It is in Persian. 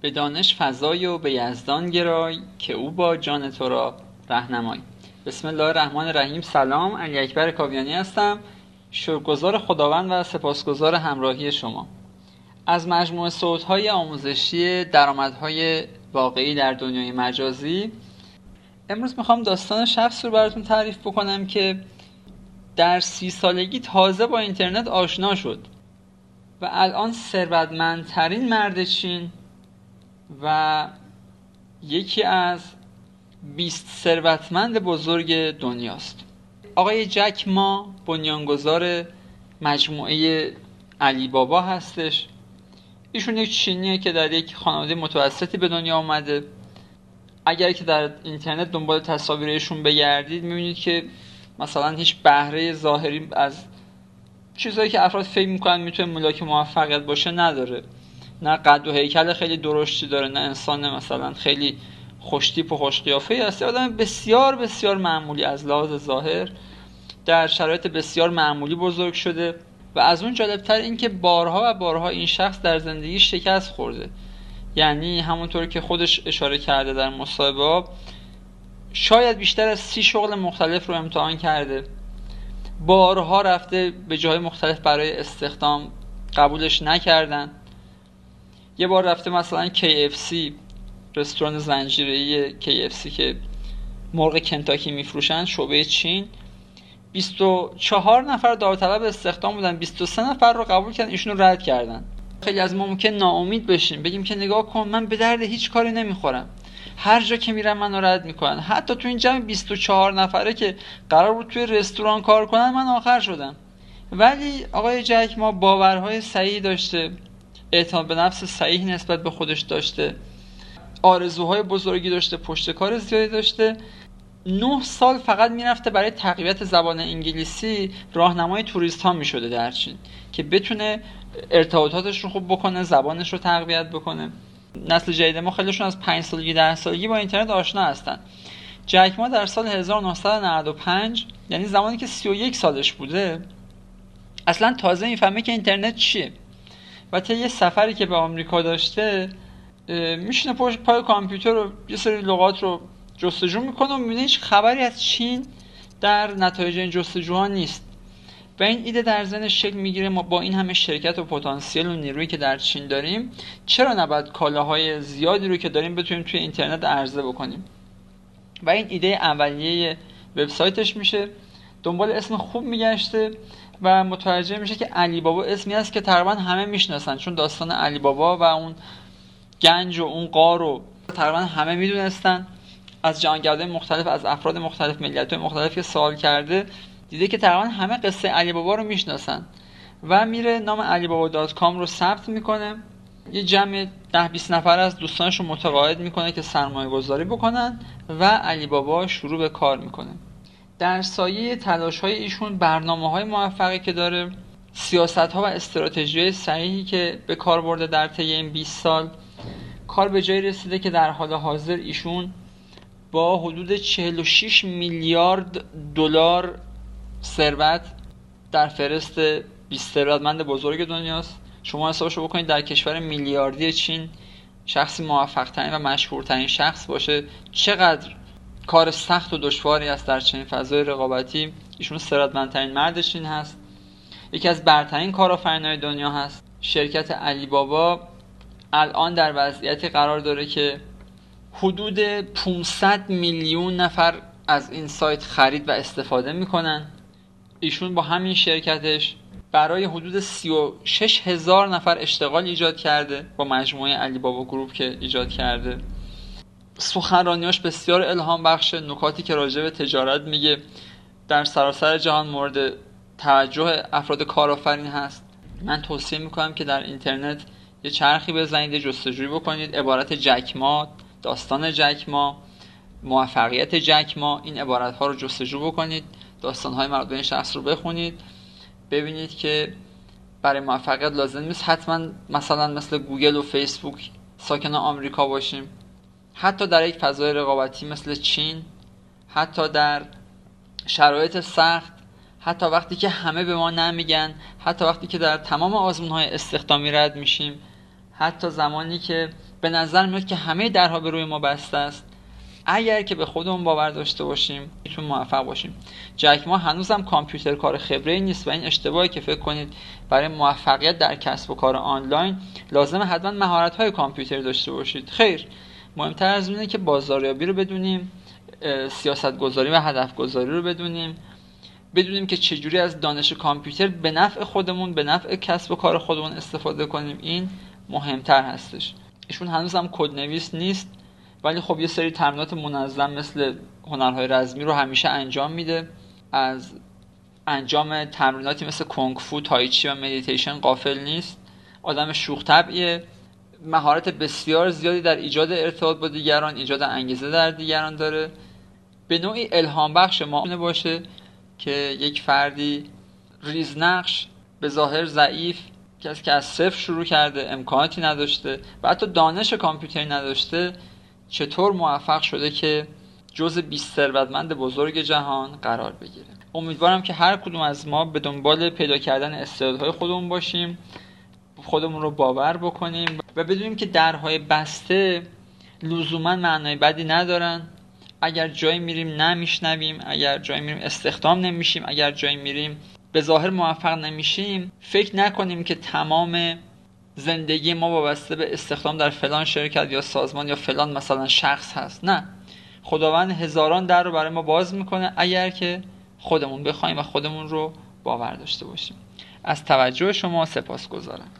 به دانش فضای و به یزدان گرای که او با جان تو را بسم الله الرحمن الرحیم. سلام علی اکبر کاویانی هستم. شکرگزار خداوند و سپاسگزار همراهی شما. از مجموعه صوت‌های آموزشی درآمدهای واقعی در دنیای مجازی امروز می‌خوام داستان شخص رو براتون تعریف بکنم که در سی سالگی تازه با اینترنت آشنا شد و الان ثروتمندترین مرد چین و یکی از 20 ثروتمند بزرگ دنیاست. آقای جک ما بنیانگذار مجموعه علی بابا هستش. ایشون یک چینیه که در یک خانواده متوسطی به دنیا آمده اگر که در اینترنت دنبال تصاویرشون بگردید می‌بینید که مثلا هیچ بهره ظاهری از چیزهایی که افراد فکر می‌کنن می‌تونه ملاک موفقیت باشه نداره. نه قد و هیکل خیلی درشتی داره نه انسان مثلا خیلی خوشتیپ و خوشقیافه هست. آدم بسیار بسیار معمولی از لحاظ ظاهر در شرایط بسیار معمولی بزرگ شده و از اون جالبتر این که بارها و بارها این شخص در زندگی شکست خورده. یعنی همونطور که خودش اشاره کرده در مصاحبه شاید بیشتر از سی شغل مختلف رو امتحان کرده. بارها رفته به جاهای مختلف برای استخدام قبولش نکردن. یه بار رفته مثلا KFC رستوران زنجیره‌ای KFC که مرغ کنتاکی میفروشن شعبه چین. 24 نفر داوطلب استخدام بودن. 23 نفر رو قبول کردن ایشونو رد کردن. خیلی از ما ممکن ناامید بشیم. بگیم که نگاه کن من به درد هیچ کاری نمی‌خورم. هر جا که میرم منو رد می‌کنن. حتی تو این جمع 24 نفره که قرار بود توی رستوران کار کنن من آخر شدم. ولی آقای جک ما باورهای صحیح داشته. اعتماد به نفس صحیح نسبت به خودش داشته. آرزوهای بزرگی داشته پشت کار زیادی داشته. نه سال فقط می‌رفته برای تقویت زبان انگلیسی راهنمای توریست ها می‌شده در چین که بتونه ارتباطاتش رو خوب بکنه زبانش رو تقویت بکنه. نسل جدید ما خیلیشون از 5 سالگی ده سالگی با اینترنت آشنا هستن. جک ما در سال 1995 یعنی زمانی که 31 سالش بوده اصلا تازه می‌فهمه که اینترنت چیه. و تا یه سفری که به آمریکا داشته میشینه پشت پای کامپیوتر رو یه سری لغات رو جستجو می‌کنه و می‌بینه هیچ خبری از چین در نتایج این جستجوها نیست. و این ایده در ذهنش شکل می‌گیره ما با این همه شرکت و پتانسیل و نیرویی که در چین داریم چرا نباید کالاهای زیادی رو که داریم بتونیم توی اینترنت عرضه بکنیم؟ و این ایده اولیه وبسایتش میشه. دنبال اسم خوب میگشته. و متوجه میشه که علی بابا اسمی است که تقریبا همه می‌شناسن چون داستان علی بابا و اون گنج و اون قار رو تقریبا همه می‌دونستن. از جهانگردان مختلف از افراد مختلف ملیت مختلف که سوال کرده دیده که تقریبا همه قصه علی بابا رو می‌شناسن و میره نام علی بابا دات کام رو ثبت می‌کنه. یه جمع ده 20 نفر از دوستانش رو متقاعد می‌کنه که سرمایه گذاری بکنن و علی بابا شروع به کار می‌کنه. در سایه تلاش های ایشون برنامه های موفقی که داره سیاست ها و استراتژی صحیحی که به کار برده در طی این 20 سال کار به جایی رسیده که در حال حاضر ایشون با حدود 46 میلیارد دلار ثروت در فرست 20 ثروتمند بزرگ دنیاست. شما حسابشو بکنید در کشور میلیاردی چین شخصی موفق ترین و مشهورترین شخص باشه. چقدر کار سخت و دشواری است در چنین فضای رقابتی. ایشون ثروتمندترین مرد چین هست. یکی از برترین کارآفرینای دنیا هست. شرکت علی بابا الان در وضعیتی قرار داره که حدود 500 میلیون نفر از این سایت خرید و استفاده می‌کنن. ایشون با همین شرکتش برای حدود 36 هزار نفر اشتغال ایجاد کرده با مجموعه علی بابا گروپ که ایجاد کرده. سخنرانیاش بسیار الهام بخشه نکاتی که راجع به تجارت میگه در سراسر جهان مورد توجه افراد کارآفرین هست. من توصیه می‌کنم که در اینترنت یه چرخی بزنید جستجوی بکنید. عبارت جکما داستان جکما موفقیت جکما این عبارت ها رو جستجو بکنید. داستان های مربوط به این شخص رو بخونید. ببینید که برای موفقیت لازم نیست. حتما مثلا مثل گوگل و فیسبوک ساکن آمریکا باشیم. حتی در یک فضای رقابتی مثل چین حتی در شرایط سخت حتی وقتی که همه به ما نمیگن حتی وقتی که در تمام آزمون های استخدامی رد میشیم حتی زمانی که به نظر میاد که همه درها به روی ما بسته است اگر که به خودمون باور داشته باشیم می‌تونیم موفق باشیم. جک ما هنوزم کامپیوتر کار خبره نیست و این اشتباهی که فکر کنید برای موفقیت در کسب و کار آنلاین لازم حتما مهارت های کامپیوتر داشته باشید. خیر. مهمتر از اینه که بازاریابی رو بدونیم سیاست گذاری و هدف گذاری رو بدونیم. بدونیم که چجوری از دانش کامپیوتر به نفع خودمون به نفع کسب و کار خودمون استفاده کنیم. این مهمتر هستش. ایشون هنوز هم کدنویس نیست ولی خب یه سری تمرینات منظم مثل هنرهای رزمی رو همیشه انجام میده. از انجام تمریناتی مثل کنگ فو تایچی و مدیتیشن غافل نیست. آدم شوخ طبعیه مهارت بسیار زیادی در ایجاد ارتباط با دیگران ایجاد انگیزه در دیگران داره. به نوعی الهام بخش ما باشه که یک فردی ریزنقش به ظاهر ضعیف کسی که از صفر شروع کرده امکاناتی نداشته و حتی دانش کامپیوتری نداشته چطور موفق شده که جز 20 ثروتمند بزرگ جهان قرار بگیره. امیدوارم که هر کدوم از ما به دنبال پیدا کردن استعدادهای خودمون باشیم خودمون رو باور بکنیم. و بدونیم که درهای بسته لزوما معنای بدی ندارن. اگر جایی میریم نمیشنویم اگر جایی میریم استخدام نمیشیم اگر جایی میریم به ظاهر موفق نمیشیم فکر نکنیم که تمام زندگی ما وابسته به استخدام در فلان شرکت یا سازمان یا فلان مثلا شخص هست. نه. خداوند هزاران در رو برای ما باز می‌کنه اگر که خودمون بخوایم و خودمون رو باور داشته باشیم. از توجه شما سپاس گذارم